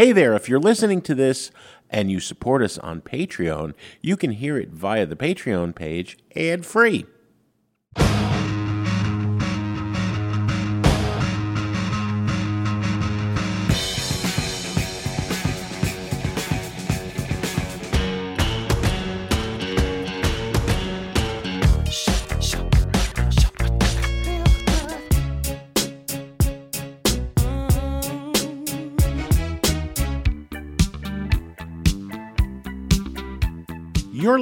Hey there, if you're listening to this and you support us on Patreon, you can hear it via the Patreon page ad free.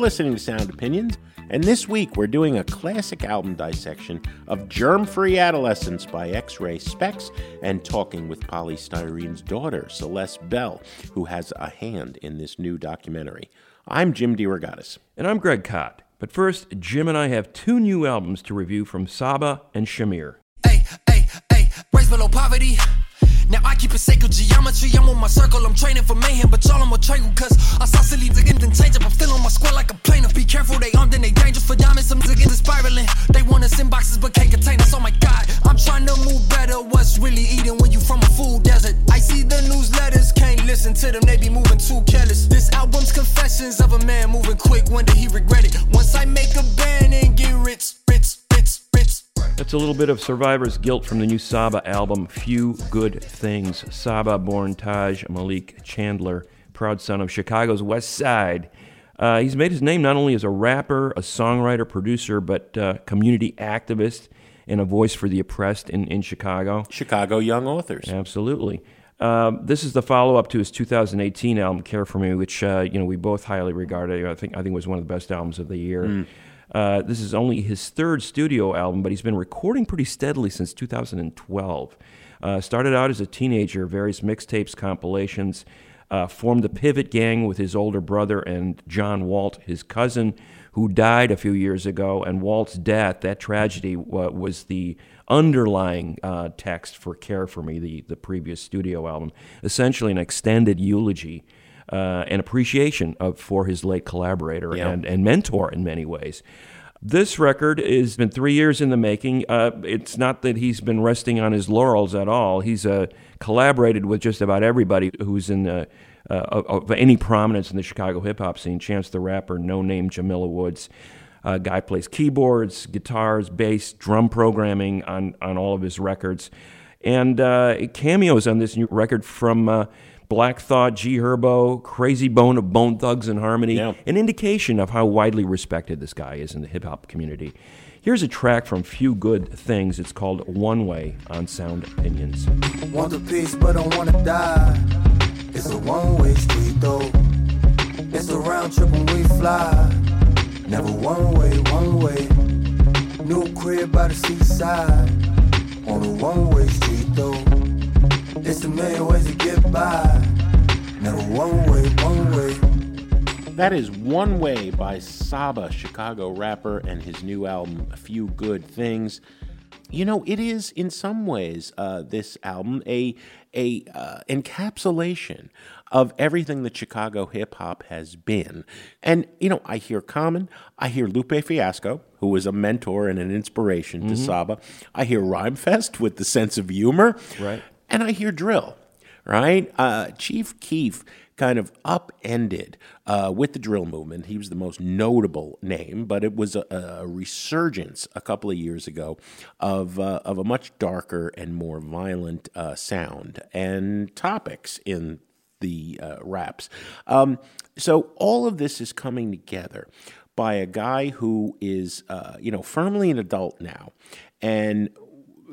Listening to Sound Opinions, and this week we're doing a classic album dissection of Germ Free Adolescents by X Ray Spex and talking with Poly Styrene's daughter, Celeste Bell, who has a hand in this new documentary. I'm Jim DeRogatis. And I'm Greg Kot. But first, Jim and I have two new albums to review from Saba and Shamir. Hey, hey, hey, raised below poverty. Now I keep it sacred geometry. I'm on my circle. I'm training for mayhem, but y'all I'm a triangle. Cause I saw silly to get change up. I'm feeling my square like a plane. Be careful, they armed and they dangerous for diamonds. Some niggas is spiraling. They want us in boxes, but can't contain us. Oh my god, I'm trying to move better. What's really eating when you from a food desert? I see the newsletters, can't listen to them. They be moving too careless. This album's confessions of a man moving quick. When did he regret it? Once I make a band and get rich, rich, rich, rich. That's a little bit of survivor's guilt from the new Saba album, Few Good Things. Saba, born Tahj Malik Chandler, proud son of Chicago's West Side. Uh, he's made his name not only as a rapper, a songwriter, producer, but uh, community activist and a voice for the oppressed in, in Chicago. Chicago Young Authors. Absolutely. Um, this is the follow-up to his 2018 album "Care for Me," which uh, you know we both highly regarded. I think I think was one of the best albums of the year. Mm. Uh, this is only his third studio album, but he's been recording pretty steadily since 2012. Uh, started out as a teenager, various mixtapes, compilations. Uh, formed the Pivot Gang with his older brother and John Walt, his cousin, who died a few years ago. And Walt's death, that tragedy, wa- was the underlying uh, text for Care for Me, the, the previous studio album. Essentially, an extended eulogy uh, and appreciation of for his late collaborator Yeah. and, and mentor in many ways. This record has been three years in the making. Uh, it's not that he's been resting on his laurels at all. He's uh, collaborated with just about everybody who's in the, uh, of, of any prominence in the Chicago hip hop scene. Chance the Rapper, Noname Jamila Woods. Uh, guy plays keyboards, guitars, bass, drum programming on, on all of his records. And uh, cameos on this new record from uh, Black Thought, G Herbo, Krayzie Bone of Bone Thugs and Harmony, Yeah. an indication of how widely respected this guy is in the hip hop community. Here's a track from Few Good Things. It's called One Way on Sound Opinions. Want the peace, but don't wanna die. It's a one-way street though. It's a round trip when we fly. Never one way, one way. New crib by the seaside. On a one-way street though. It's a million ways to get by. Never one way, one way. That is One Way by Saba, Chicago rapper, and his new album, A Few Good Things. You know, it is in some ways uh, this album a a uh, encapsulation of everything that Chicago hip hop has been. And you know, I hear Common, I hear Lupe Fiasco, who was a mentor and an inspiration to Saba. I hear Rhymefest with the sense of humor, Right. and I hear drill, right? Uh, Chief Keef kind of upended uh, with the drill movement. He was the most notable name, but it was a, a resurgence a couple of years ago of uh, of a much darker and more violent uh, sound and topics in the uh, raps. Um, so all of this is coming together by a guy who is, uh, you know, firmly an adult now, and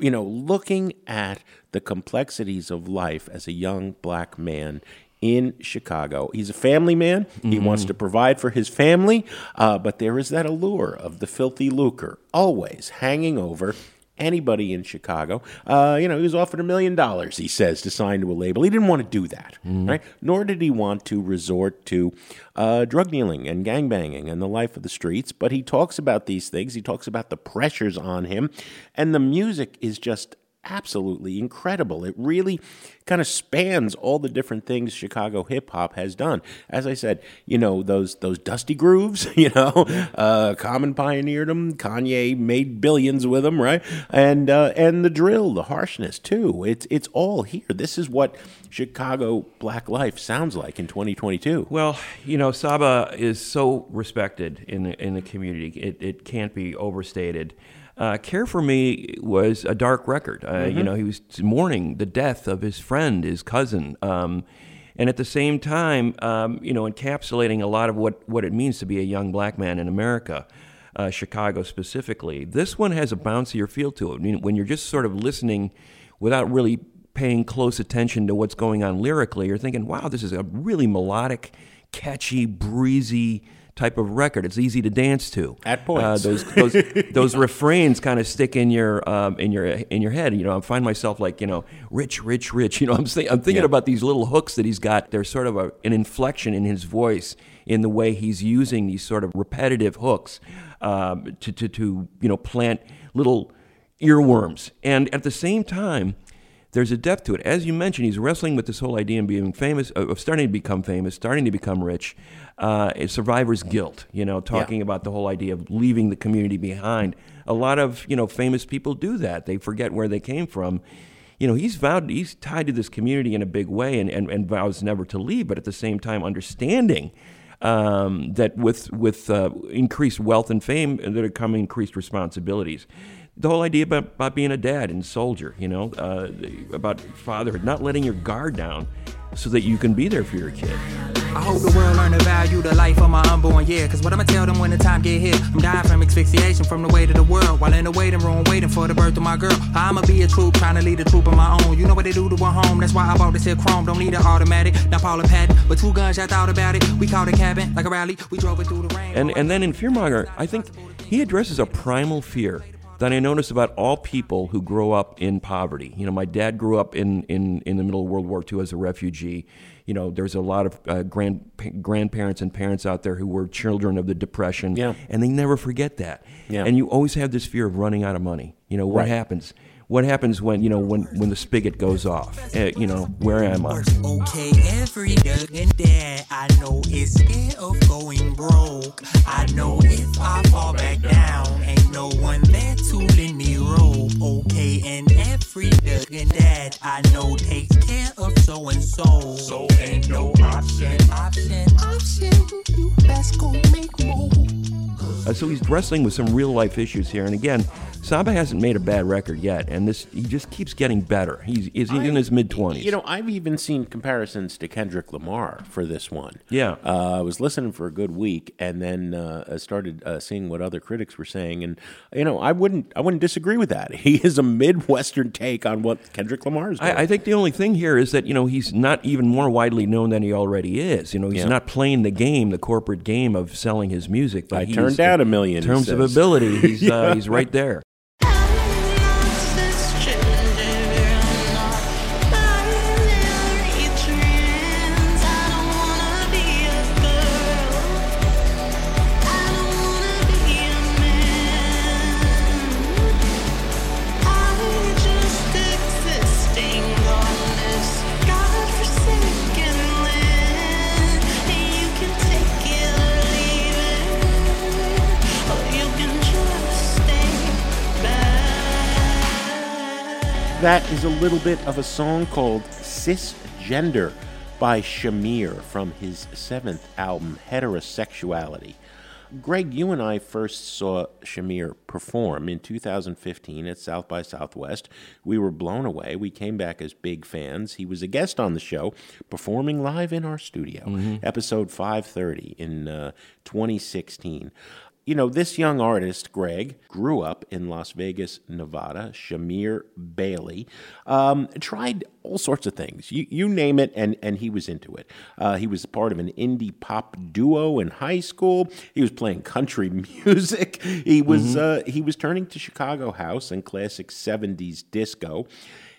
you know, looking at the complexities of life as a young black man in Chicago. He's a family man. He wants to provide for his family, uh, but there is that allure of the filthy lucre always hanging over anybody in Chicago. Uh, you know, he was offered a million dollars, he says, to sign to a label. He didn't want to do that, right? Nor did he want to resort to uh, drug dealing and gangbanging and the life of the streets. But he talks about these things. He talks about the pressures on him, and the music is just absolutely incredible. It really kind of spans all the different things Chicago hip hop has done. As I said, you know those those dusty grooves. You know, uh, Common pioneered them. Kanye made billions with them, right? And uh, and the drill, the harshness too. It's it's all here. This is what Chicago black life sounds like in 2022. Well, you know, Saba is so respected in the, in the community. It, it can't be overstated. Uh, Care for Me was a dark record. Uh, Mm-hmm. You know, he was mourning the death of his friend, his cousin. Um, and at the same time, um, you know, encapsulating a lot of what, what it means to be a young black man in America, uh, Chicago specifically. This one has a bouncier feel to it. I mean, when you're just sort of listening without really paying close attention to what's going on lyrically, you're thinking, wow, this is a really melodic, catchy, breezy type of record. It's easy to dance to. At points. Uh, those those those refrains kind of stick in your um, in your in your head. You know, I find myself like you know, rich, rich, rich. You know, I'm think, I'm thinking Yeah. about these little hooks that he's got. There's sort of a, an inflection in his voice in the way he's using these sort of repetitive hooks um, to, to to you know plant little earworms. And at the same time, there's a depth to it. As you mentioned, he's wrestling with this whole idea of being famous, of starting to become famous, starting to become rich. Uh, survivor's guilt, you know, talking about the whole idea of leaving the community behind. A lot of you know famous people do that. They forget where they came from. You know, he's vowed, he's tied to this community in a big way, and, and, and vows never to leave. But at the same time, understanding um, that with with uh, increased wealth and fame, there come increased responsibilities. The whole idea about, about being a dad and soldier, you know, uh, about fatherhood, not letting your guard down, so that you can be there for your kid. I hope the world learn to value the life of my unborn, yeah. Cause what I'ma tell them when the time get here? I'm dying from asphyxiation from the weight of the world. While in the waiting room, waiting for the birth of my girl. I'ma be a troop, trying to lead a troop of my own. You know what they do to a home, that's why I bought this here chrome. Don't need an automatic, not Paula Patton. But two guns, I thought about it. We called a cabin, like a rally. We drove it through the rain. And and then in Fearmonger, I think he addresses a primal fear that I notice about all people who grow up in poverty. You know, my dad grew up in, in, in the middle of World War II as a refugee. You know, there's a lot of uh, grand grandparents and parents out there who were children of the Depression, Yeah. and they never forget that. Yeah. And you always have this fear of running out of money. You know, what Right. happens? What happens when you know when, when the spigot goes off? Uh, you know, where am I? Okay, every and dad, I know is scared of going broke. I know if I fall back down, ain't no one there to lend me rope. Okay, and every and dad, I know takes care of so and so. So ain't no option, option, option. You best go make more. Uh, so he's wrestling with some real life issues here. And again, Saba hasn't made a bad record yet, and this he just keeps getting better. He's, he's in his mid twenties. You know, I've even seen comparisons to Kendrick Lamar for this one. Yeah. Uh, I was listening for a good week, and then uh, I started uh, seeing what other critics were saying, and you know, I wouldn't, I wouldn't disagree with that. He is a midwestern take on what Kendrick Lamar is doing. I, I think the only thing here is that you know he's not even more widely known than he already is. You know, he's Yeah. not playing the game, the corporate game of selling his music. But I he's- turned down a million, In terms of ability, he's uh, he's right there. That is a little bit of a song called Cisgender by Shamir from his seventh album, Heterosexuality. Greg, you and I first saw Shamir perform in 2015 at South by Southwest. We were blown away. We came back as big fans. He was a guest on the show, performing live in our studio, episode 530 in uh, 2016. You know, this young artist, Greg, grew up in Las Vegas, Nevada. Shamir Bailey um, tried all sorts of things. You, you name it, and, and he was into it. Uh, he was part of an indie pop duo in high school. He was playing country music. He was uh, he was turning to Chicago house and classic '70s disco.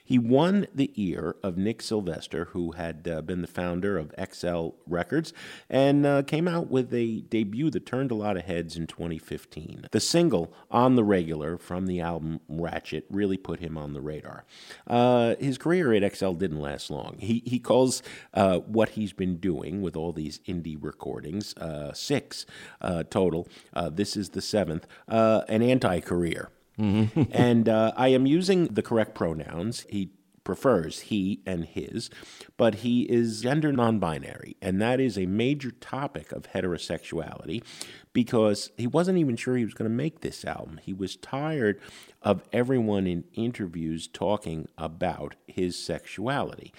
He won the ear of Nick Sylvester, who had uh, been the founder of XL Records, and uh, came out with a debut that turned a lot of heads in 2015. The single, On the Regular, from the album Ratchet, really put him on the radar. Uh, his career at XL didn't last long. He, he calls uh, what he's been doing with all these indie recordings, uh, six uh, total, this is the seventh, an anti career. Mm-hmm. and uh, I am using the correct pronouns. He prefers he and his, but he is gender non binary. And that is a major topic of heterosexuality because he wasn't even sure he was going to make this album. He was tired of everyone in interviews talking about his sexuality.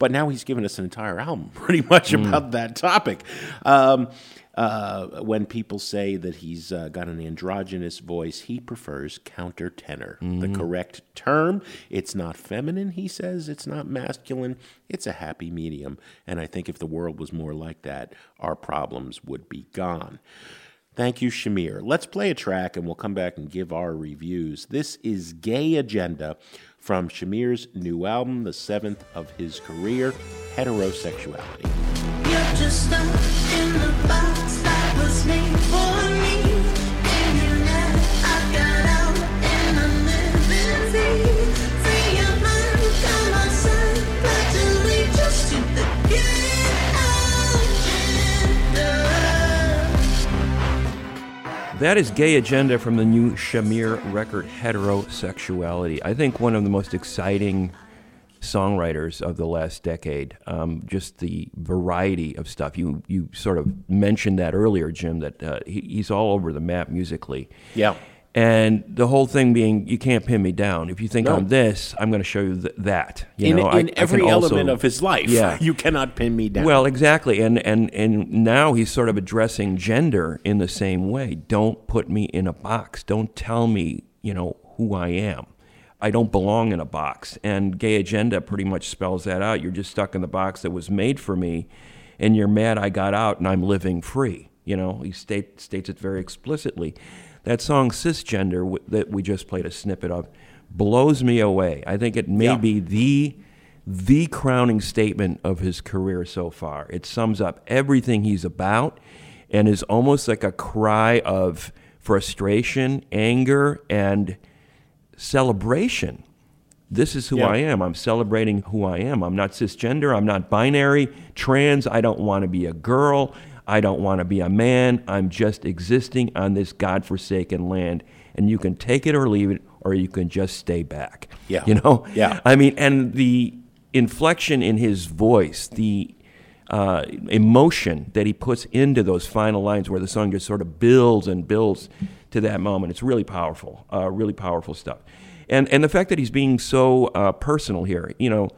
But now he's given us an entire album pretty much mm. about that topic. Um, uh, when people say that he's uh, got an androgynous voice, he prefers countertenor, mm-hmm. the correct term. It's not feminine, he says. It's not masculine. It's a happy medium. And I think if the world was more like that, our problems would be gone. Thank you, Shamir. Let's play a track and we'll come back and give our reviews. This is Gay Agenda from Shamir's new album, the seventh of his career, Heterosexuality. That is Gay Agenda from the new Shamir record, Heterosexuality. I think one of the most exciting songwriters of the last decade. Um, just the variety of stuff. You you sort of mentioned that earlier, Jim, that uh, he, he's all over the map musically. Yeah. And the whole thing being, you can't pin me down. If you think no. I'm this, I'm going to show you th- that. You in know, in I, every I element also, of his life, yeah. you cannot pin me down. Well, exactly. And, and, and now he's sort of addressing gender in the same way. Don't put me in a box. Don't tell me, you know, who I am. I don't belong in a box. And gay agenda pretty much spells that out. You're just stuck in the box that was made for me, and you're mad I got out and I'm living free. You know, he state, states it very explicitly. That song Cisgender w- that we just played a snippet of blows me away. I think it may yeah. be the the crowning statement of his career so far. It sums up everything he's about and is almost like a cry of frustration, anger, and celebration. This is who yeah. I am. I'm celebrating who I am. I'm not cisgender. I'm not binary, trans. I don't want to be a girl. I don't want to be a man. I'm just existing on this God-forsaken land. And you can take it or leave it, or you can just stay back. Yeah. You know? Yeah. I mean, and the inflection in his voice, the uh, emotion that he puts into those final lines where the song just sort of builds and builds to that moment. It's really powerful, uh, really powerful stuff. And, and the fact that he's being so uh, personal here, you know,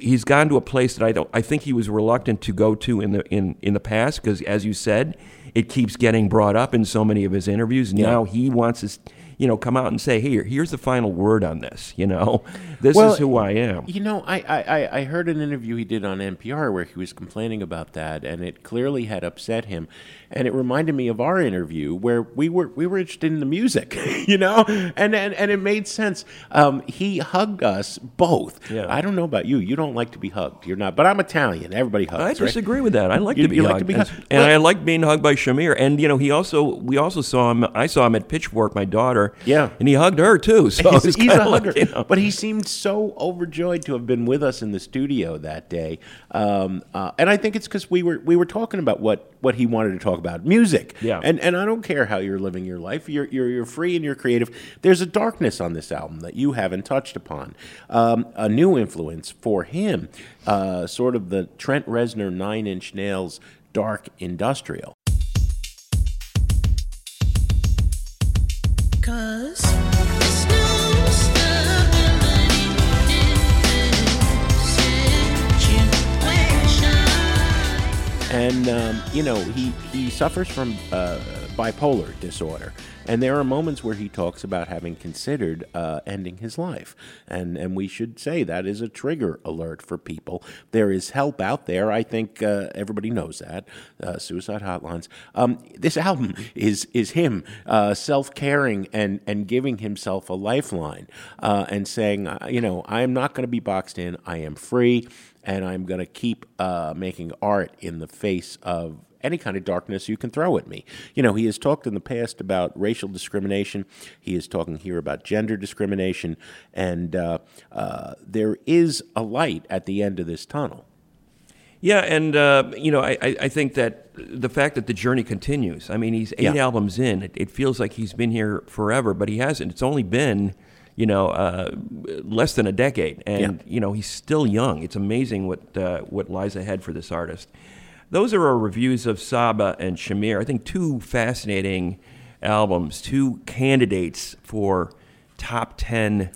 he's gone to a place that I don't. I think he was reluctant to go to in the in in the past because, as you said, it keeps getting brought up in so many of his interviews. Yeah. Now he wants to you know, come out and say, "Here, here's the final word on this." You know, this well, is who I am. You know, I, I I heard an interview he did on NPR where he was complaining about that, and it clearly had upset him. And it reminded me of our interview where we were we were interested in the music, you know, and and, and it made sense. Um, he hugged us both. Yeah. I don't know about you. You don't like to be hugged. You're not, but I'm Italian. Everybody hugs. I disagree with that. I like you, to be hugged, like to be hugged. and, and I like being hugged by Shamir. And you know, he also we also saw him. I saw him at Pitchfork. My daughter yeah. And he hugged her too. So he's, he's a hugger. Like, you know. But he seemed so overjoyed to have been with us in the studio that day. Um, uh, and I think it's because we were we were talking about what, what he wanted to talk about, music. Yeah. And and I don't care how you're living your life. You're you're, you're free and you're creative. There's a darkness on this album that you haven't touched upon. Um, a new influence for him, uh, sort of the Trent Reznor Nine Inch Nails dark industrial. And um, you know he he suffers from uh, bipolar disorder. And there are moments where he talks about having considered uh, ending his life. And, and we should say that is a trigger alert for people. There is help out there. I think uh, everybody knows that. Uh, suicide hotlines. Um, this album is, is him uh, self caring and, and giving himself a lifeline uh, and saying, uh, you know, I am not going to be boxed in. I am free and I'm going to keep uh, making art in the face of any kind of darkness you can throw at me. You know, he has talked in the past about racial discrimination. He is talking here about gender discrimination, and uh, uh, there is a light at the end of this tunnel. Yeah, and uh, you know, I, I think that the fact that the journey continues. I mean, he's eight Yeah. albums in. It, it feels like he's been here forever, but he hasn't. It's only been, you know, uh, less than a decade, and you know, he's still young. It's amazing what uh, what lies ahead for this artist. Those are our reviews of Saba and Shamir. I think two fascinating albums, two candidates for top ten.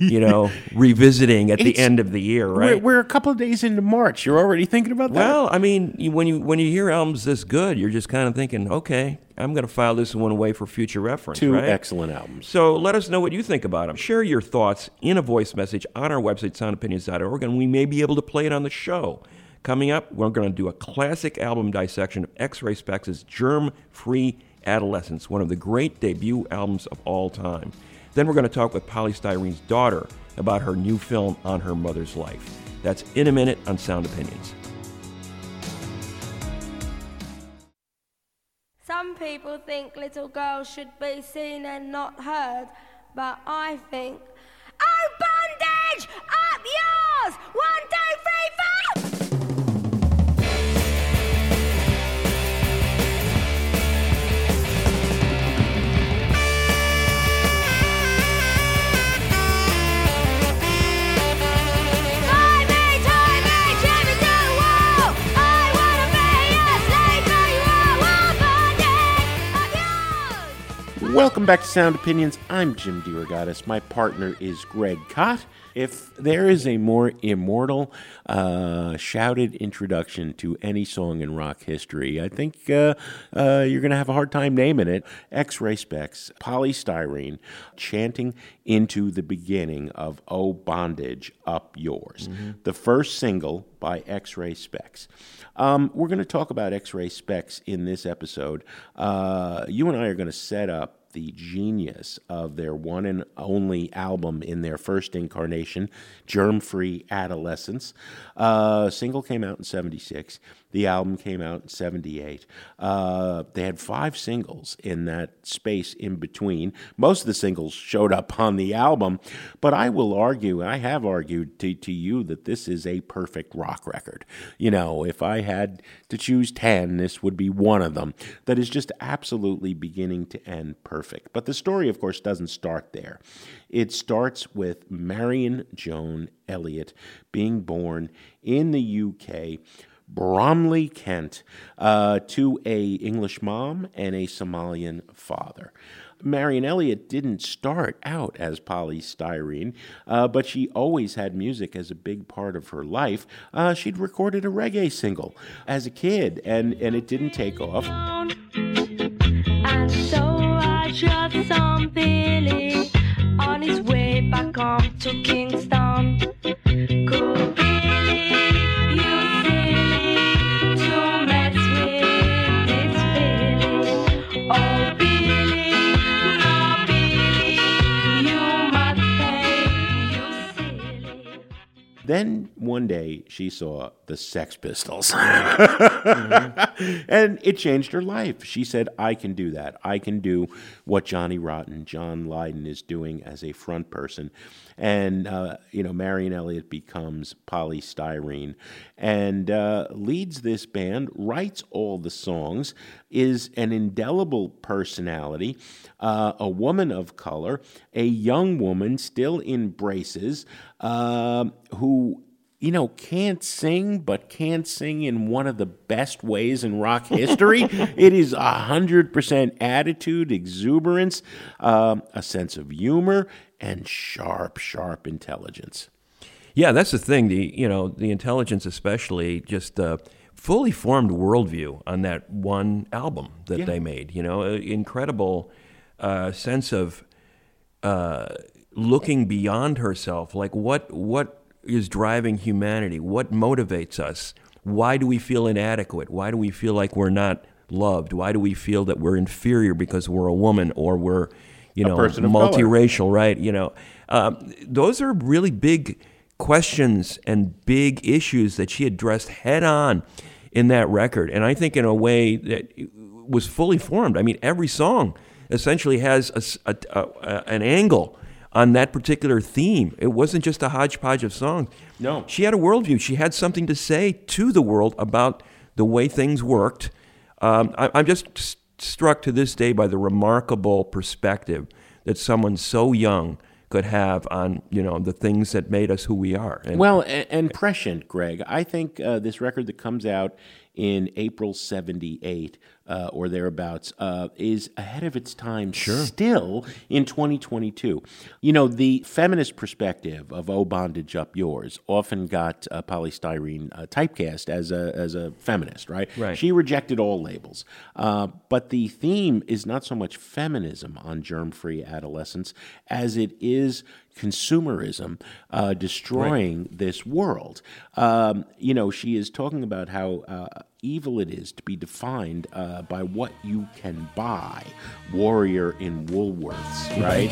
You know, revisiting at the end of the year, right? We're, we're a couple of days into March. You're already thinking about that? Well, I mean, you, when you when you hear albums this good, you're just kind of thinking, okay, I'm going to file this one away for future reference. Two right? excellent albums. So let us know what you think about them. Share your thoughts in a voice message on our website, soundopinions.org, and we may be able to play it on the show. Coming up, we're going to do a classic album dissection of X-Ray Spex' Germ Free Adolescents, one of the great debut albums of all time. Then we're going to talk with Poly Styrene's daughter about her new film on her mother's life. That's in a minute on Sound Opinions. Some people think little girls should be seen and not heard, but I think. Oh, bondage! Up yours! One, two, three, four! Welcome back to Sound Opinions. I'm Jim DeRogatis. My partner is Greg Kot. If there is a more immortal, uh, shouted introduction to any song in rock history, I think uh, uh, you're going to have a hard time naming it. X Ray Spex, Polystyrene, chanting into the beginning of Oh Bondage, Up Yours. The first single by X Ray Spex. Um, we're going to talk about X Ray Spex in this episode. Uh, you and I are going to set up the genius of their one and only album in their first incarnation, Germ Free Adolescents. Uh, single came out in 76. The album came out in 78. Uh, they had five singles in that space in between. Most of the singles showed up on the album, but I will argue, and I have argued to, to you, that this is a perfect rock record. You know, if I had to choose 10, this would be one of them that is just absolutely beginning to end perfect. But the story, of course, doesn't start there. It starts with Marion Joan Elliott being born in the UK. Bromley, Kent, uh, to a English mom and a Somalian father. Marion Elliott didn't start out as Poly Styrene, uh, but she always had music as a big part of her life. Uh, she'd recorded a reggae single as a kid, and, and it didn't take off. And so I some Billy on his way back home to Kingston. Then one day she saw the Sex Pistols. Mm-hmm. and it changed her life. She said, I can do that. I can do what Johnny Rotten, John Lydon is doing as a front person. And, uh, you know, Marion Elliott becomes Poly Styrene and uh, leads this band, writes all the songs, is an indelible personality, uh, a woman of color, a young woman still in braces, um who you know, can't sing, but can't sing in one of the best ways in rock history. it is a hundred percent attitude, exuberance, um, a sense of humor, and sharp, sharp intelligence. Yeah, that's the thing. The you know the intelligence, especially just uh, fully formed worldview on that one album that Yeah. they made. You know, incredible uh, sense of uh, looking beyond herself. Like what what is driving humanity? What motivates us? Why do we feel inadequate? Why do we feel like we're not loved? Why do we feel that we're inferior because we're a woman or we're you know person of color. multiracial? Right? You know, um, those are really big questions and big issues that she addressed head on in that record, and I think in a way that was fully formed. I mean, every song essentially has a a- a- an angle on that particular theme. It wasn't just a hodgepodge of songs. No. She had a worldview. She had something to say to the world about the way things worked. Um, I, I'm just struck to this day by the remarkable perspective that someone so young could have on you know the things that made us who we are. And Well, and, and prescient, Greg. I think uh, this record that comes out in April 78 uh, or thereabouts uh, is ahead of its time still in 2022. You know, the feminist perspective of Oh Bondage Up Yours often got uh, Poly Styrene uh, typecast as a, as a feminist, right? Right. She rejected all labels. Uh, but the theme is not so much feminism on Germ Free Adolescents as it is consumerism uh, destroying this world. Um, you know, she is talking about how uh, evil it is to be defined uh, by what you can buy. Warrior in Woolworths, right?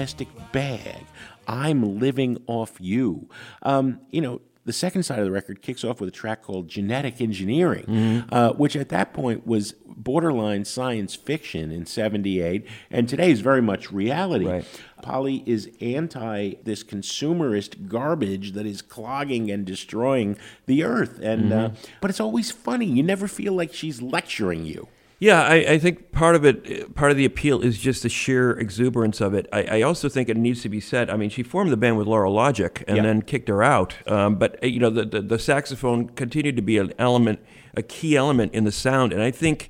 Plastic bag. I'm living off you. Um, you know, the second side of the record kicks off with a track called Genetic Engineering, uh, which at that point was borderline science fiction in 78, and today is very much reality. Right. Polly is anti this consumerist garbage that is clogging and destroying the earth. And uh, but it's always funny. You never feel like she's lecturing you. Yeah, I, I think part of it, part of the appeal is just the sheer exuberance of it. I, I also think it needs to be said. I mean, she formed the band with Lora Logic and Yeah. then kicked her out. Um, but uh, you know, the, the the saxophone continued to be an element, a key element in the sound. And I think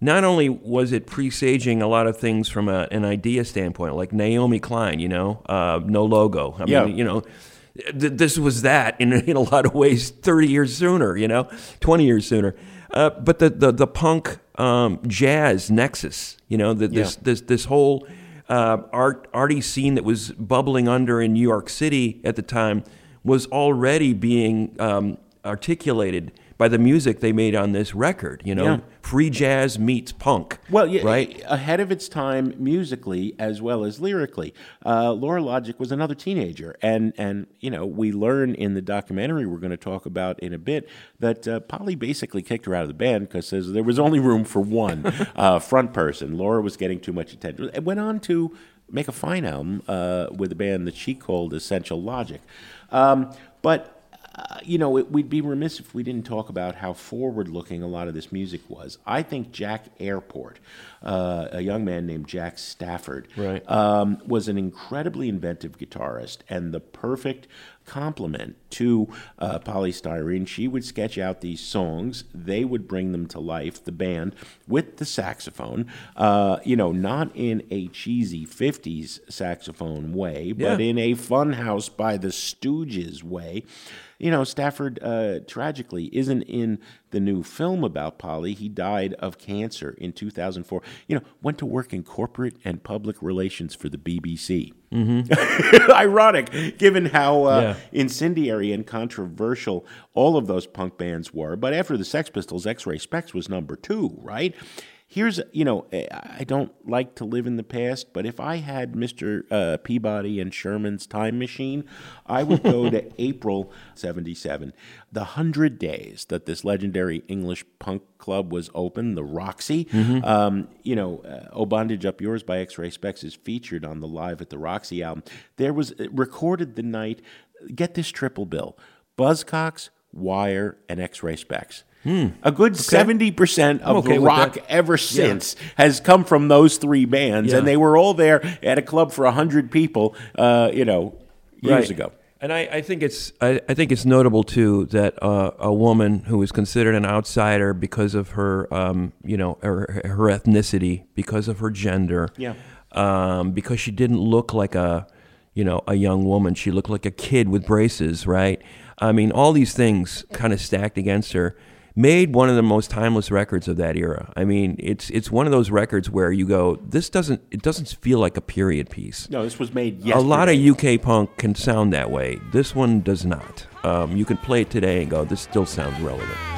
not only was it presaging a lot of things from a, an idea standpoint, like Naomi Klein, you know, uh, no logo. I Yeah. mean, you know. This was that in, in a lot of ways, 30 years sooner, you know, 20 years sooner. Uh, but the, the, the punk um, jazz nexus, you know, the, this, Yeah. this, this whole uh, art, arty scene that was bubbling under in New York City at the time was already being um, articulated by the music they made on this record, you know, Yeah. free jazz meets punk. Well, yeah, right? ahead of its time musically as well as lyrically. Uh, Lora Logic was another teenager, and and you know we learn in the documentary we're going to talk about in a bit that uh, Polly basically kicked her out of the band because there was only room for one uh, front person. Laura was getting too much attention. It went on to make a fine album uh, with a band that she called Essential Logic, um, but uh, you know, it, we'd be remiss if we didn't talk about how forward-looking a lot of this music was. I think Jak Airport, uh, a young man named Jack Stafford, Right. um, was an incredibly inventive guitarist and the perfect complement to uh, Poly Styrene. She would sketch out these songs; they would bring them to life. The band with the saxophone, uh, you know, not in a cheesy '50s saxophone way, but Yeah. in a Funhouse by the Stooges way. You know, Stafford uh, tragically isn't in the new film about Polly. He died of cancer in 2004. You know, went to work in corporate and public relations for the BBC. Mm-hmm. Ironic, given how uh, Yeah. incendiary and controversial all of those punk bands were. But after the Sex Pistols, X Ray Spex was number two, right? Here's, you know, I I don't like to live in the past, but if I had Mr. Uh, Peabody and Sherman's time machine, I would go to April 77, the 100 days that this legendary English punk club was open, the Roxy. Um, you know, uh, Oh Bondage Up Yours by X Ray Spex is featured on the Live at the Roxy album. There was it recorded the night, get this triple bill Buzzcocks, Wire, and X Ray Spex. A good seventy percent of okay the rock ever since has come from those three bands, Yeah. and they were all there at a club for hundred people. Uh, you know, years Right. ago. And I, I think it's I, I think it's notable too that uh, a woman who is considered an outsider because of her um, you know her, her ethnicity, because of her gender, Yeah. um, because she didn't look like a you know a young woman, she looked like a kid with braces, right? I mean, all these things kind of stacked against her made one of the most timeless records of that era. I mean, it's it's one of those records where you go, this doesn't it doesn't feel like a period piece. No, this was made. A lot of UK punk can sound that way. This one does not. Um, you can play it today and go, this still sounds relevant.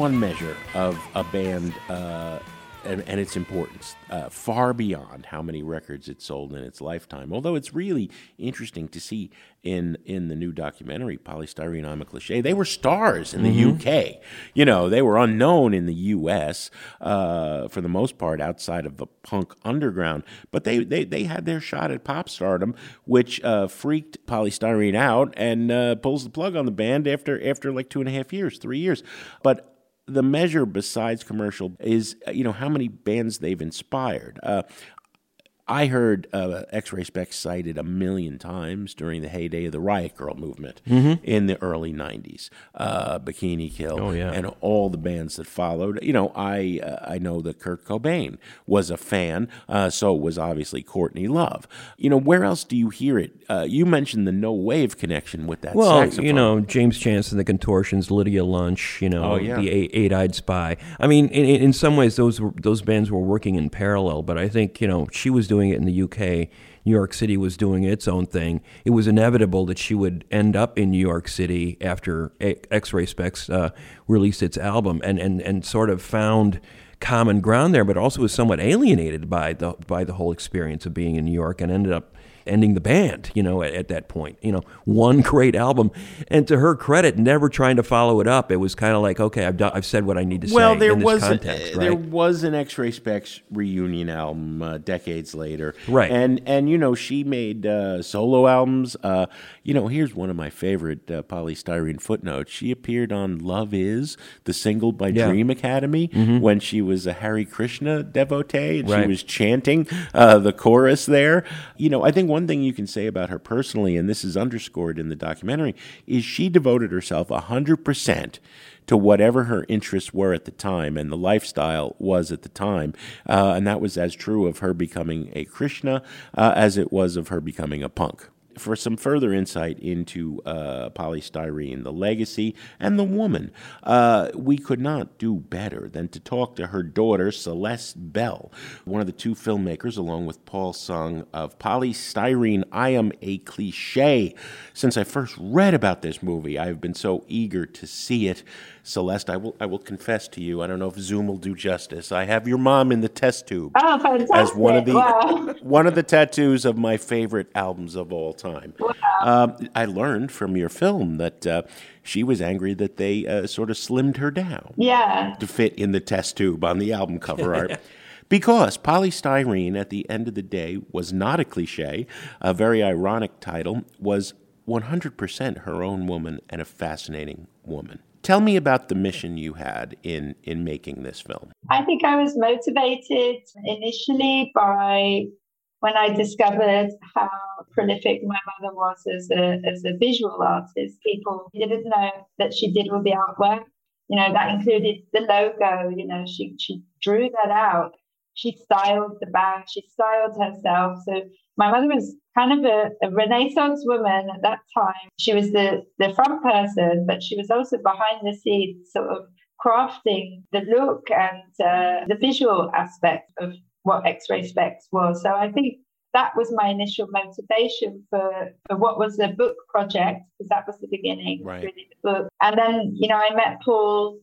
One measure of a band uh, and, and its importance, uh, far beyond how many records it sold in its lifetime. Although it's really interesting to see in in the new documentary, Poly Styrene I'm a Cliche, they were stars in the UK. You know, they were unknown in the US uh, for the most part outside of the punk underground, but they, they, they had their shot at pop stardom, which uh, freaked Poly Styrene out and uh, pulls the plug on the band after after like two and a half years, three years. But the measure besides commercial is you know how many bands they've inspired. Uh, I heard uh, X-Ray Spex cited a million times during the heyday of the Riot Grrrl movement in the early '90s. Uh, Bikini Kill Mm-hmm. Oh, yeah. and all the bands that followed. You know, I uh, I know that Kurt Cobain was a fan, uh, so was obviously Courtney Love. You know, where else do you hear it? Uh, you mentioned the No Wave connection with that Well, saxophone. you know, James Chance and the Contortions, Lydia Lunch, you know, Oh, yeah. the Eight- Eight-Eyed Spy. I mean, in, in in some ways, those were, those bands were working in parallel. But I think you know, she was doing it in the UK. New York City was doing its own thing. It was inevitable that she would end up in New York City after X Ray Spex uh, released its album, and, and and sort of found common ground there, but also was somewhat alienated by the by the whole experience of being in New York, and ended up ending the band, you know, at, at that point. You know, one great album, and to her credit, never trying to follow it up. It was kind of like, okay, I've done, I've said what I need to well, say there in this was context, uh, there was an X-Ray Spex reunion album uh, decades later, Right. And and you know she made uh, solo albums. Uh, you know, here's one of my favorite uh, Poly Styrene footnotes. She appeared on "Love Is," the single by Yeah. Mm-hmm. Dream Academy, when she was a Hare Krishna devotee and she was chanting uh, the chorus there. You know, I think one thing you can say about her personally, and this is underscored in the documentary, is she devoted herself 100% to whatever her interests were at the time and the lifestyle was at the time. Uh, and that was as true of her becoming a Krishna uh, as it was of her becoming a punk for some further insight into uh, Poly Styrene, the legacy, and the woman, uh, we could not do better than to talk to her daughter, Celeste Bell, one of the two filmmakers, along with Paul Sng, of Poly Styrene I Am a Cliche. Since I first read about this movie, I've been so eager to see it. Celeste, I will, I will confess to you, I don't know if Zoom will do justice. I have your mom in the test tube Oh, as one of the Wow. one of the tattoos of my favorite albums of all time. Um, I learned from your film that uh, she was angry that they uh, sort of slimmed her down Yeah. to fit in the test tube on the album cover art. Because Poly Styrene, at the end of the day, was not a cliche. A very ironic title was 100% her own woman and a fascinating woman. Tell me about the mission you had in, in making this film. I think I was motivated initially by when I discovered how prolific my mother was as a as a visual artist. People didn't know that she did all the artwork. You know, that included the logo, you know, she she drew that out. She styled the band, she styled herself. So my mother was kind of a, a renaissance woman at that time. She was the, the front person, but she was also behind the scenes, sort of crafting the look and uh, the visual aspect of what X-Ray Spex was. So I think that was my initial motivation for, for what was the book project, because that was the beginning, Right. really the book. And then, you know, I met Paul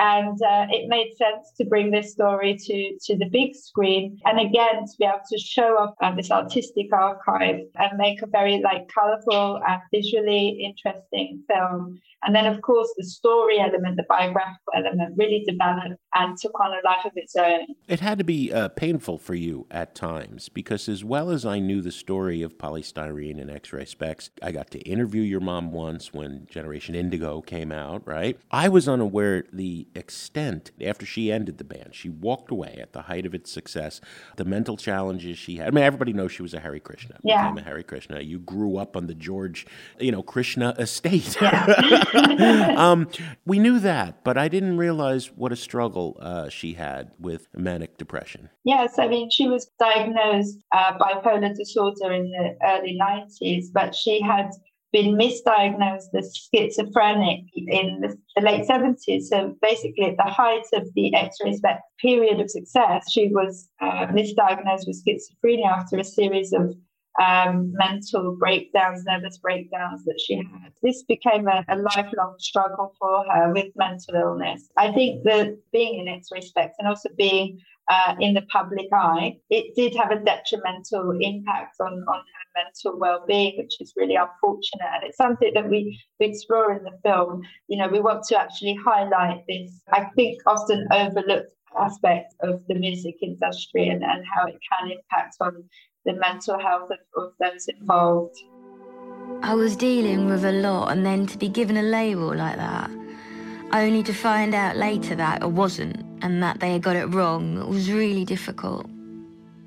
and uh, it made sense to bring this story to to the big screen and again to be able to show off uh, this artistic archive and make a very like colorful and visually interesting film and then of course the story element the biographical element really developed and took on a life of its own It had to be uh, painful for you at times because, as well as I knew the story of Poly Styrene and X Ray Spex, I got to interview your mom once when Generation Indigo came out, right? I was unaware the extent after she ended the band. She walked away at the height of its success, the mental challenges she had. I mean, everybody knows she was a Hare Krishna. Yeah. Became a Hare Krishna. You grew up on the George, you know, Krishna estate. um, we knew that, but I didn't realize what a struggle uh, she had with manic depression. Yes, I mean, she was diagnosed uh, bipolar disorder in the early 90s, but she had been misdiagnosed as schizophrenic in the, the late 70s. So basically, at the height of the X Ray Spex period of success, she was uh, misdiagnosed with schizophrenia after a series of um, mental breakdowns, nervous breakdowns that she had. This became a, a lifelong struggle for her with mental illness. I think that being in X Ray Spex and also being uh, in the public eye, it did have a detrimental impact on, on her mental well-being, which is really unfortunate. And it's something that we, we explore in the film. You know, we want to actually highlight this, I think, often overlooked aspect of the music industry and, and how it can impact on the mental health of, of those involved. I was dealing with a lot, and then to be given a label like that, only to find out later that it wasn't and that they had got it wrong, it was really difficult.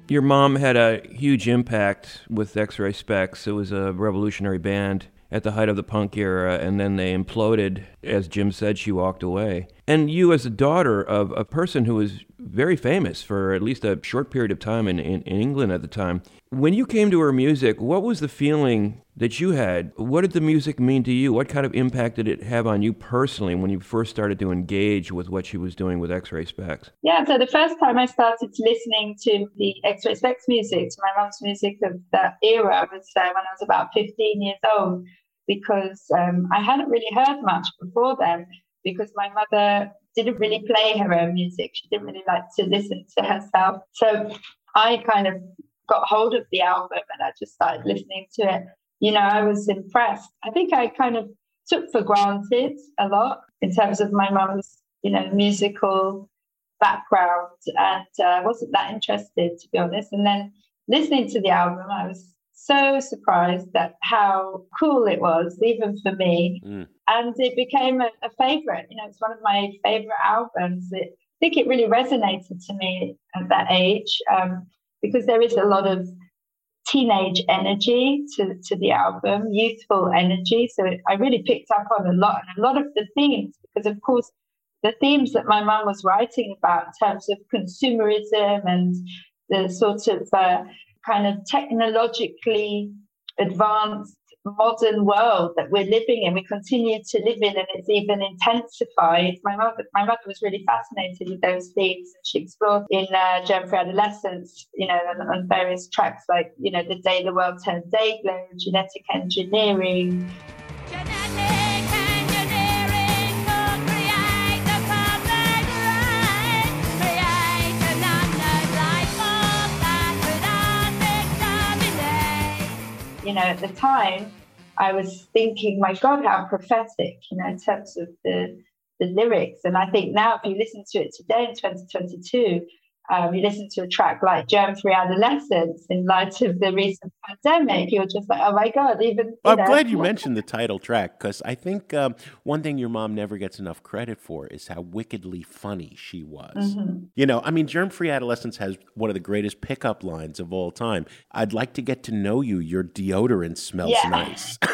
Your mom had a huge impact with X Ray Spex. It was a revolutionary band at the height of the punk era, and then they imploded. As Jim said, she walked away. And you, as a daughter of a person who was very famous for at least a short period of time in, in, in England at the time, when you came to her music, what was the feeling that you had? What did the music mean to you? What kind of impact did it have on you personally when you first started to engage with what she was doing with X Ray Spex? Yeah, so the first time I started listening to the X-Ray Spex music, to my mum's music of that era, was uh, when I was about 15 years old, because um, I hadn't really heard much before then, because my mother didn't really play her own music. She didn't really like to listen to herself. So I kind of got hold of the album and I just started listening to it. You know, I was impressed. I think I kind of took for granted a lot in terms of my mum's, you know, musical background and uh, wasn't that interested, to be honest. And then listening to the album, I was so surprised at how cool it was, even for me. Mm. And it became a, a favorite. You know, it's one of my favorite albums. It, I think it really resonated to me at that age um, because there is a lot of teenage energy to, to the album, youthful energy. So it, I really picked up on a lot and a lot of the themes because, of course, the themes that my mum was writing about in terms of consumerism and the sort of uh, kind of technologically advanced modern world that we're living in, we continue to live in, and it's even intensified. My mother, my mother was really fascinated with those themes, and she explored in uh, Germ Free Adolescents, you know, on, on various tracks like, you know, The Day the World Turned Day-Glo, genetic engineering, you know, at the time, I was thinking, my God, how prophetic, you know, in terms of the the lyrics. And I think now, if you listen to it today in 2022, um, you listen to a track like Germ Free Adolescents in light of the recent pandemic, you're just like, oh my God, even. You I'm know, glad you mentioned the title track because I think um, one thing your mom never gets enough credit for is how wickedly funny she was. Mm-hmm. You know, I mean, Germ Free Adolescents has one of the greatest pickup lines of all time. I'd like to get to know you. Your deodorant smells Yeah. nice.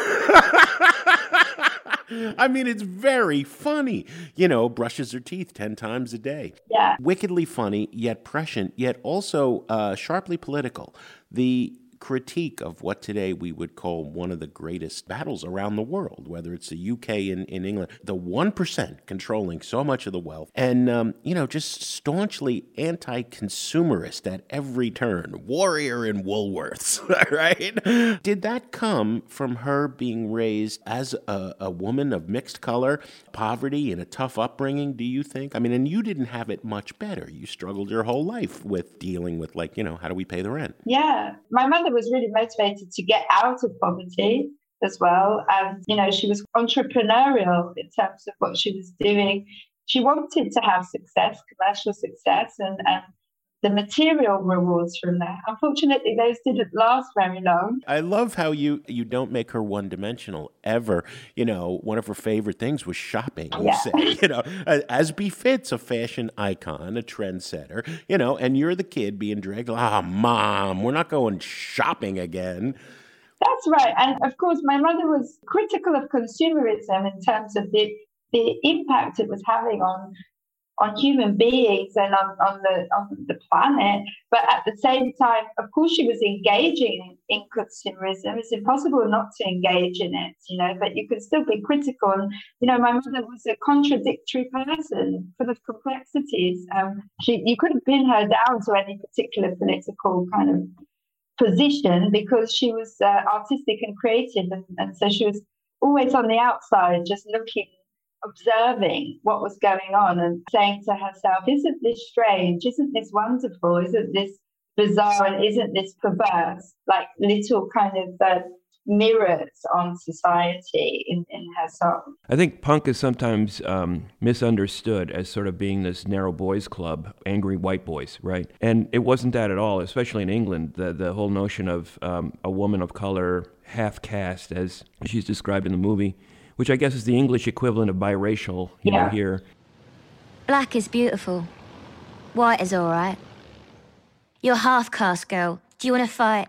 I mean, it's very funny. You know, brushes her teeth 10 times a day. Yeah. Wickedly funny, yet prescient, yet also uh, sharply political. The critique of what today we would call one of the greatest battles around the world, whether it's the UK and in England, the 1% controlling so much of the wealth, and, um, you know, just staunchly anti consumerist at every turn, warrior in Woolworths, right? Did that come from her being raised as a, a woman of mixed color, poverty, and a tough upbringing, do you think? I mean, and you didn't have it much better. You struggled your whole life with dealing with, like, you know, how do we pay the rent? Yeah. My mother was really motivated to get out of poverty as well. And, you know, she was entrepreneurial in terms of what she was doing. She wanted to have success, commercial success, and, and the material rewards from that. Unfortunately, those didn't last very long. I love how you you don't make her one dimensional ever. You know, one of her favorite things was shopping. You Yeah. say, you know, as befits a fashion icon, a trendsetter. You know, and you're the kid being dragged. Ah, mom, we're not going shopping again. That's right. And of course, my mother was critical of consumerism in terms of the, the impact it was having on on human beings and on, on the on the planet. But at the same time, of course, she was engaging in consumerism. It's impossible not to engage in it, you know, but you can still be critical. And, you know, my mother was a contradictory person full of complexities. Um, she, you couldn't pin her down to any particular political kind of position because she was uh, artistic and creative. And, and so she was always on the outside, just looking, observing what was going on and saying to herself, Isn't this strange? Isn't this wonderful? Isn't this bizarre? And isn't this perverse? Like little kind of uh, mirrors on society in, in her song. I think punk is sometimes um, misunderstood as sort of being this narrow boys club, angry white boys, right? And it wasn't that at all, especially in England. The, the whole notion of um, a woman of color, half caste, as she's described in the movie, which I guess is the English equivalent of biracial, you know, here. Black is beautiful. White is alright. You're half caste girl. Do you want to fight?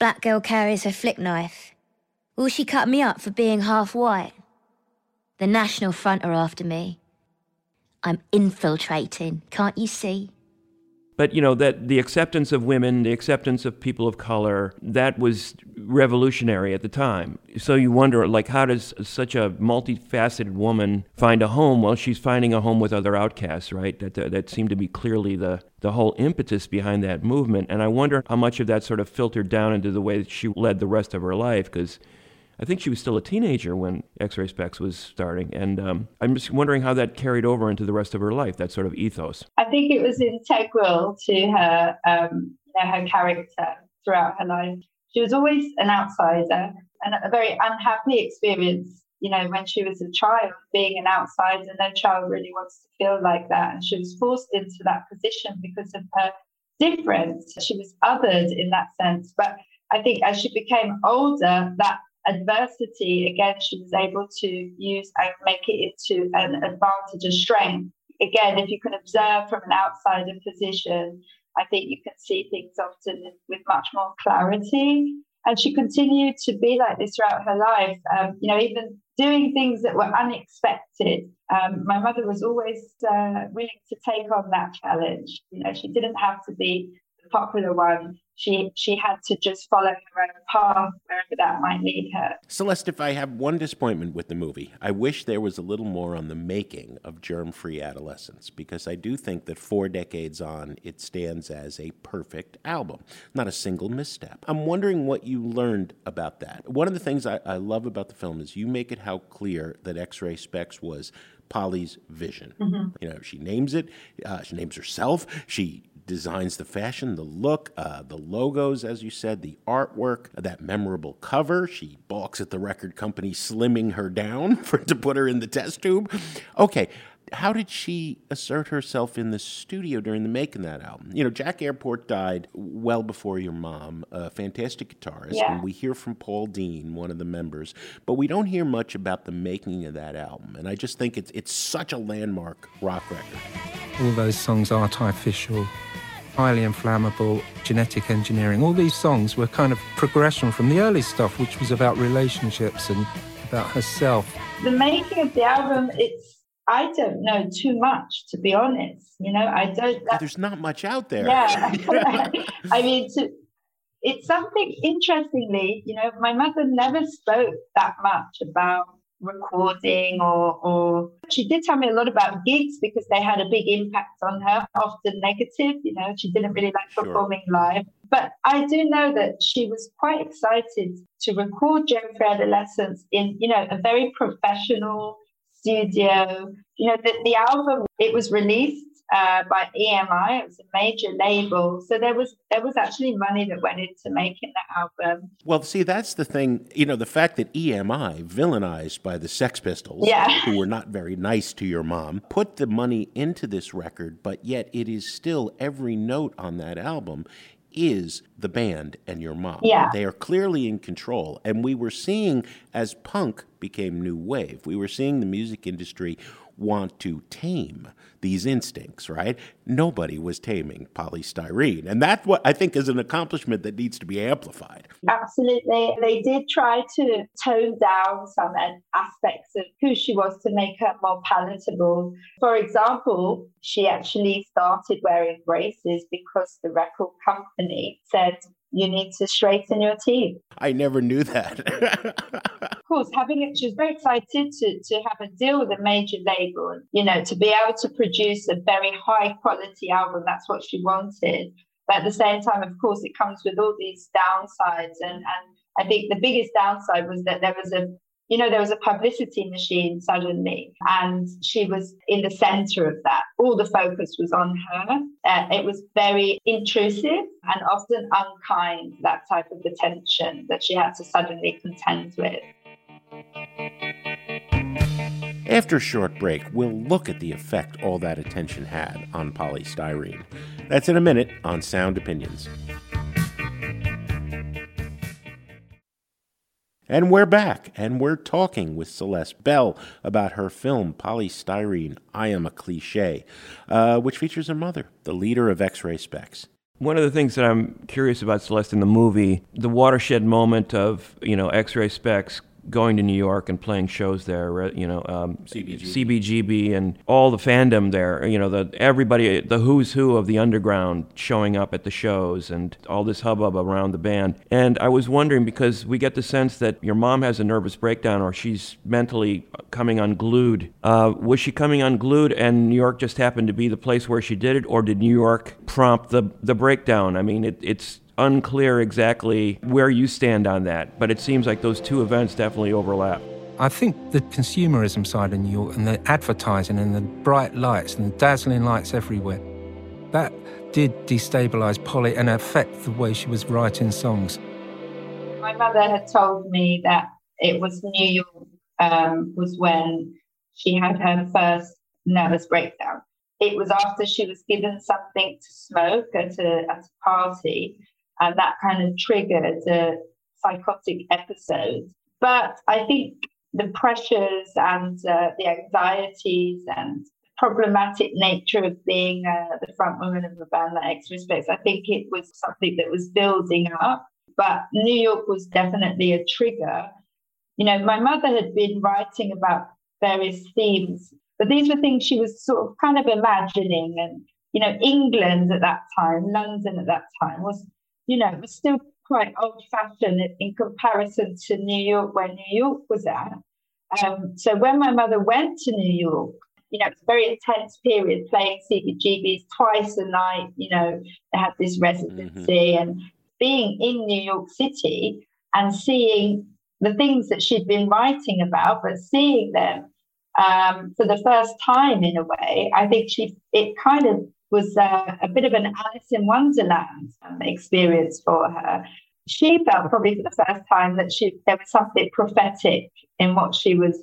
Black girl carries her flick knife. Will she cut me up for being half white? The National Front are after me. I'm infiltrating, can't you see? But you know that the acceptance of women, the acceptance of people of color, that was revolutionary at the time. So you wonder, like, how does such a multifaceted woman find a home? Well, she's finding a home with other outcasts, right? That that, that seemed to be clearly the the whole impetus behind that movement. And I wonder how much of that sort of filtered down into the way that she led the rest of her life, because. I think she was still a teenager when X-Ray Spex was starting, and um, I'm just wondering how that carried over into the rest of her life. That sort of ethos. I think it was integral to her, um, her character throughout her life. She was always an outsider and a very unhappy experience, you know, when she was a child, being an outsider. No child really wants to feel like that. And she was forced into that position because of her difference. She was othered in that sense. But I think as she became older, that adversity, again, she was able to use and make it into an advantage, a strength. Again, if you can observe from an outsider position, I think you can see things often with much more clarity. And she continued to be like this throughout her life, um, you know, even doing things that were unexpected. Um, my mother was always uh, willing to take on that challenge. You know, she didn't have to be popular one. She she had to just follow her own path wherever that might lead her. Celeste, if I have one disappointment with the movie, I wish there was a little more on the making of germ free adolescents because I do think that four decades on, it stands as a perfect album. Not a single misstep. I'm wondering what you learned about that. One of the things I, I love about the film is you make it how clear that X Ray Spex was Poly's vision. You know, she names it, uh, she names herself, she designs the fashion, the look, uh, the logos, as you said, the artwork, that memorable cover. She balks at the record company slimming her down for to put her in the test tube. Okay. How did she assert herself in the studio during the making that album? You know, Jak Airport died well before your mom, a fantastic guitarist, Yeah. and we hear from Paul Dean, one of the members, but we don't hear much about the making of that album. And I just think it's it's such a landmark rock record. all those songs artificial, highly inflammable, genetic engineering. All these songs were kind of progression from the early stuff, which was about relationships and about herself. The making of the album, it's I don't know too much to be honest. You know, I don't. There's not much out there. Yeah. I mean, to it's something interestingly, you know, my mother never spoke that much about recording or or she did tell me a lot about gigs because they had a big impact on her often negative you know she didn't really like sure. performing live but i do know that she was quite excited to record Germ Free Adolescents in you know a very professional studio you know the, the album it was released uh, by EMI. It was a major label, so there was there was actually money that went into making that album. Well, see, that's the thing. You know, the fact that EMI, villainized by the Sex Pistols, yeah. who were not very nice to your mom, put the money into this record, but yet it is still every note on that album is the band and your mom. Yeah. They are clearly in control. And we were seeing, as punk became new wave, we were seeing the music industry want to tame these instincts, right? Nobody was taming Poly Styrene. And that's what I think is an accomplishment that needs to be amplified. Absolutely. They did try to tone down some aspects of who she was to make her more palatable. For example, she actually started wearing braces because the record company said you need to straighten your teeth. I never knew that. of course, having it, she was very excited to, to have a deal with a major label, you know, to be able to produce a very high quality album. That's what she wanted. But at the same time, of course, it comes with all these downsides. And, and I think the biggest downside was that there was a you know, there was a publicity machine suddenly, and she was in the center of that. All the focus was on her. Uh, it was very intrusive and often unkind, that type of attention that she had to suddenly contend with. After a short break, we'll look at the effect all that attention had on Poly Styrene. That's in a minute on Sound Opinions. And we're back, and we're talking with Celeste Bell about her film Poly Styrene I Am a Cliche, uh, which features her mother, the leader of X Ray Spex. One of the things that I'm curious about Celeste in the movie, the watershed moment of you know X Ray Spex going to New York and playing shows there, you know, um, CBGB. CBGB and all the fandom there, you know, the everybody, the who's who of the underground showing up at the shows and all this hubbub around the band. And I was wondering because we get the sense that your mom has a nervous breakdown or she's mentally coming unglued. Uh, was she coming unglued and New York just happened to be the place where she did it, or did New York prompt the the breakdown? I mean, it, it's unclear exactly where you stand on that, but it seems like those two events definitely overlap. I think the consumerism side in New York and the advertising and the bright lights and the dazzling lights everywhere, that did destabilize Poly and affect the way she was writing songs. My mother had told me that it was New York um, was when she had her first nervous breakdown. It was after she was given something to smoke at a, at a party and that kind of triggered a psychotic episode. But I think the pressures and uh, the anxieties and problematic nature of being uh, the front woman of a band like X-Ray Spex, I think it was something that was building up. But New York was definitely a trigger. You know, my mother had been writing about various themes, but these were things she was sort of kind of imagining. And, you know, England at that time, London at that time was you know, it was still quite old fashioned in comparison to New York, where New York was at. Um, so when my mother went to New York, you know, it's a very intense period playing CBGBs twice a night. You know, they had this residency mm-hmm. and being in New York City and seeing the things that she'd been writing about, but seeing them um, for the first time in a way, I think she it kind of was uh, a bit of an Alice in Wonderland um, experience for her. She felt probably for the first time that she there was something prophetic in what she was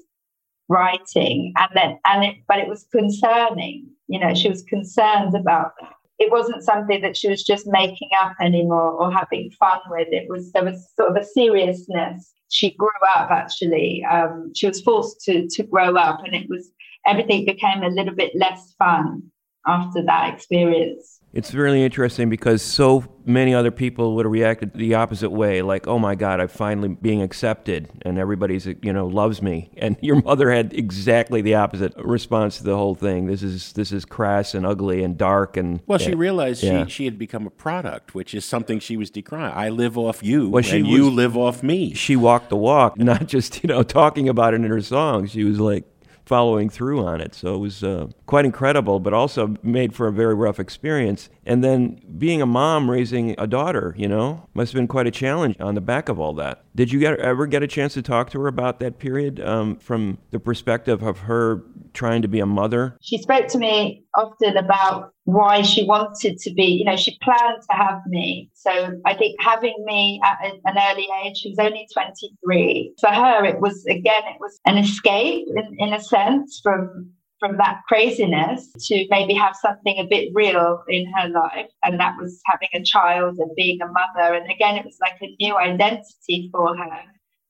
writing, and then and it, but it was concerning. You know, she was concerned about. It wasn't something that she was just making up anymore or having fun with. It was there was sort of a seriousness. She grew up actually. Um, she was forced to to grow up, and it was everything became a little bit less fun after that experience. It's really interesting because so many other people would have reacted the opposite way, like, "Oh my God, I'm finally being accepted, and everybody's you know loves me." And your mother had exactly the opposite response to the whole thing. This is this is crass and ugly and dark and Well, she realized Yeah. she, she had become a product, which is something she was decrying. I live off you, Well, she and you was- live off me. she walked the walk, not just you know talking about it in her songs. She was like following through on it. So it was uh, quite incredible, but also made for a very rough experience. And then being a mom raising a daughter, you know, must have been quite a challenge on the back of all that. Did you get, ever get a chance to talk to her about that period um, from the perspective of her trying to be a mother? she spoke to me often about why she wanted to be, you know, she planned to have me. So I think having me at an early age, she was only 23. For her, it was, again, it was an escape in, in a sense from from that craziness to maybe have something a bit real in her life. And that was having a child and being a mother. And again, it was like a new identity for her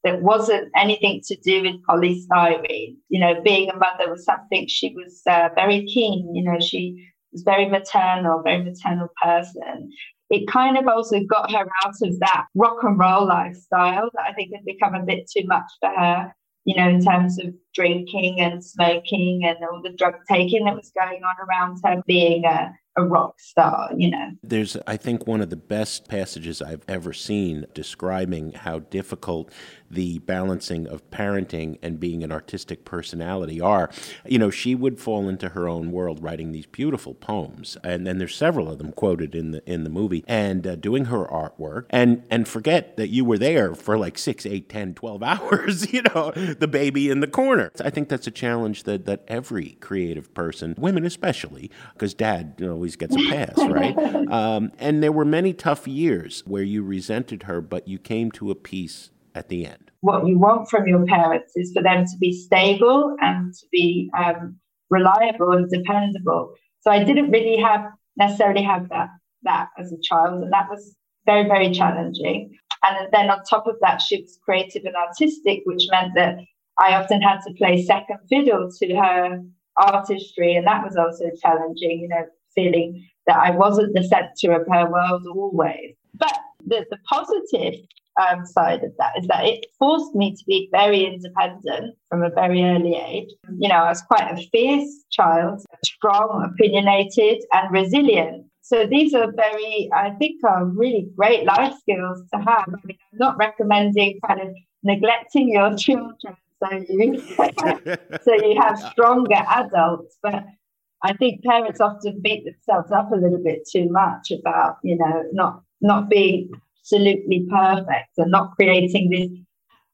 that wasn't anything to do with Poly Styrene. You know, being a mother was something she was uh, very keen. You know, she was very maternal, very maternal person. It kind of also got her out of that rock and roll lifestyle that I think had become a bit too much for her. You know, in terms of drinking and smoking and all the drug taking that was going on around her, being a, a rock star. You know, There's, I think, one of the best passages I've ever seen describing how difficult the balancing of parenting and being an artistic personality are. You know, she would fall into her own world writing these beautiful poems, and then there's several of them quoted in the in the movie, and uh, doing her artwork, and and forget that you were there for like six, eight, ten, twelve hours. You know, the baby in the corner. I think that's a challenge that that every creative person, women especially, because dad always gets a pass, right? Um, and there were many tough years where you resented her, but you came to a peace at the end. what you want from your parents is for them to be stable and to be um, reliable and dependable. So I didn't really have necessarily have that that as a child, and that was very very challenging. And then on top of that, she was creative and artistic, which meant that I often had to play second fiddle to her artistry, and that was also challenging. You know, feeling that I wasn't the center of her world always. But the, the positive um, side of that is that it forced me to be very independent from a very early age. You know, I was quite a fierce child, strong, opinionated, and resilient. So these are very, I think, are really great life skills to have. I mean, I'm not recommending kind of neglecting your children so you so you have stronger adults, but I think parents often beat themselves up a little bit too much about, you know, not not being absolutely perfect and not creating this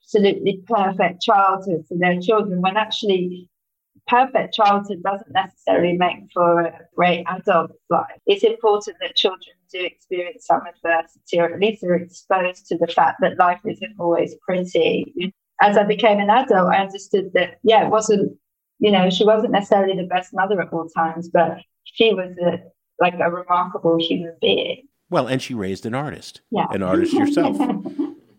absolutely perfect childhood for their children when actually perfect childhood doesn't necessarily make for a great adult life. It's important that children do experience some adversity or at least are exposed to the fact that life isn't always pretty. As I became an adult, I understood that, yeah, it wasn't, you know, she wasn't necessarily the best mother at all times, but she was a, like a remarkable human being. Well, and she raised an artist, Yeah. an artist yourself.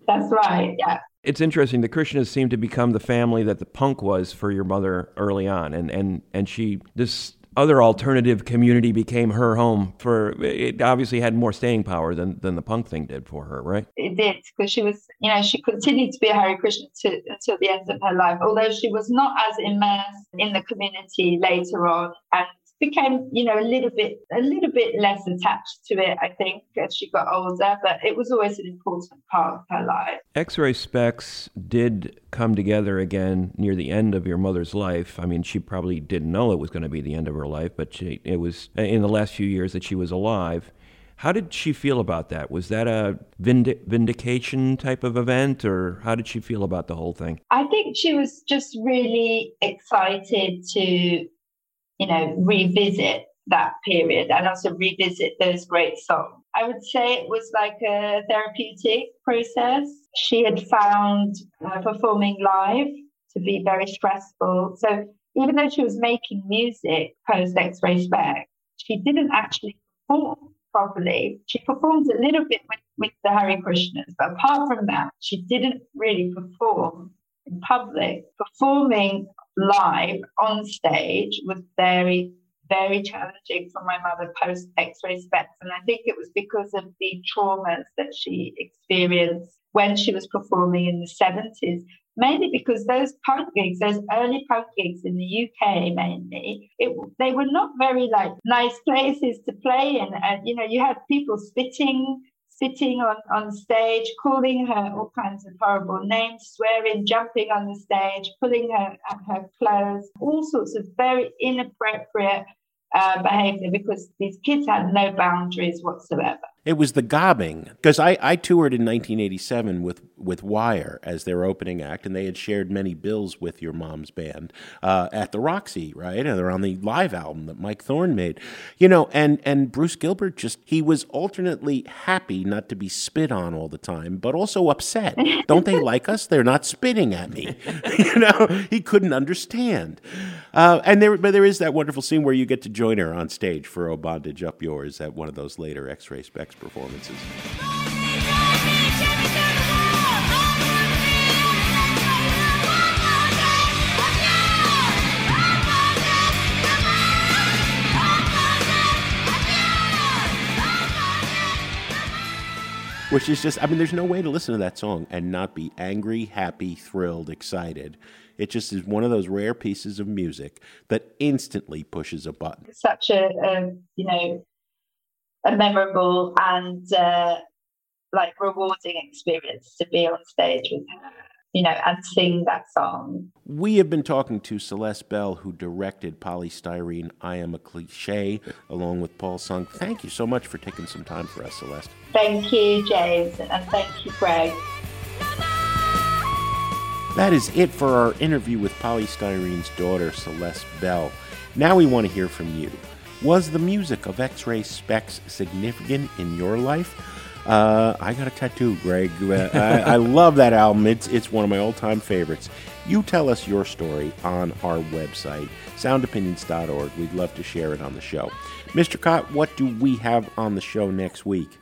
That's right. Yeah. It's interesting. The Krishnas seemed to become the family that the punk was for your mother early on, and and and she this other alternative community became her home for. It obviously had more staying power than than the punk thing did for her, right? It did because she was, you know, she continued to be a Hare Krishna to, until the end of her life, although she was not as immersed in the community later on and became, you know, a little bit, a little bit less attached to it, I think, as she got older. But it was always an important part of her life. X-Ray Spex did come together again near the end of your mother's life. I mean, she probably didn't know it was going to be the end of her life, but she, it was in the last few years that she was alive. How did she feel about that? Was that a vindi- vindication type of event, or how did she feel about the whole thing? I think she was just really excited to, you know, revisit that period and also revisit those great songs. I would say it was like a therapeutic process. She had found uh, performing live to be very stressful. So even though she was making music post X-ray spec, she didn't actually perform properly. She performed a little bit with, with the Hare Krishnas, but apart from that, she didn't really perform in public. Performing live on stage was very very challenging for my mother post X-Ray Spex, and I think it was because of the traumas that she experienced when she was performing in the seventies. Mainly because those punk gigs, those early punk gigs in the UK mainly, it, they were not very like nice places to play in, and you know you had people spitting sitting on, on stage, calling her all kinds of horrible names, swearing, jumping on the stage, pulling her her clothes, all sorts of very inappropriate uh, behavior because these kids had no boundaries whatsoever. It was the gobbing because I, I toured in 1987 with with Wire as their opening act, and they had shared many bills with your mom's band uh, at the Roxy, right? And they're on the live album that Mike Thorne made, you know. And and Bruce Gilbert just he was alternately happy not to be spit on all the time, but also upset. Don't they like us? They're not spitting at me, you know. He couldn't understand. Uh, and there, but there is that wonderful scene where you get to join her on stage for "Oh Bondage Up Yours" at one of those later X-Ray Spex performances. Which is just, I mean, there's no way to listen to that song and not be angry, happy, thrilled, excited. It just is one of those rare pieces of music that instantly pushes a button. Such a, a you know, a memorable and uh, like rewarding experience to be on stage with her you know, and sing that song. We have been talking to Celeste Bell, who directed Poly Styrene, I Am a Cliche, along with Paul Sng. Thank you so much for taking some time for us, Celeste. Thank you, James, and thank you, Greg. That is it for our interview with Poly Styrene's daughter, Celeste Bell. Now we want to hear from you. Was the music of X Ray Spex significant in your life? Uh, I got a tattoo, Greg. Uh, I, I, love that album. It's it's one of my all time favorites. You tell us your story on our website, soundopinions.org. We'd love to share it on the show. Mr. Kot, what do we have on the show next week?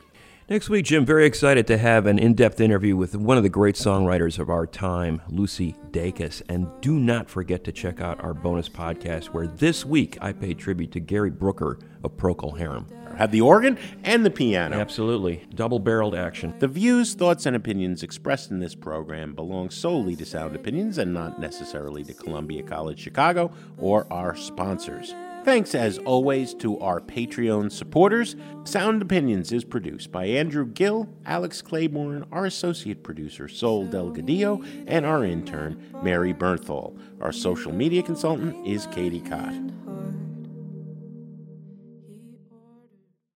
Next week, Jim, very excited to have an in depth interview with one of the great songwriters of our time, Lucy Dacus. And do not forget to check out our bonus podcast, where this week I pay tribute to Gary Brooker of Procol Harum. Have the organ and the piano. Absolutely. Double barreled action. The views, thoughts, and opinions expressed in this program belong solely to Sound Opinions and not necessarily to Columbia College Chicago or our sponsors. Thanks, as always, to our Patreon supporters. Sound Opinions is produced by Andrew Gill, Alex Claiborne, our associate producer, Sol Delgadillo, and our intern, Mary Bernthal. Our social media consultant is Katie Kot.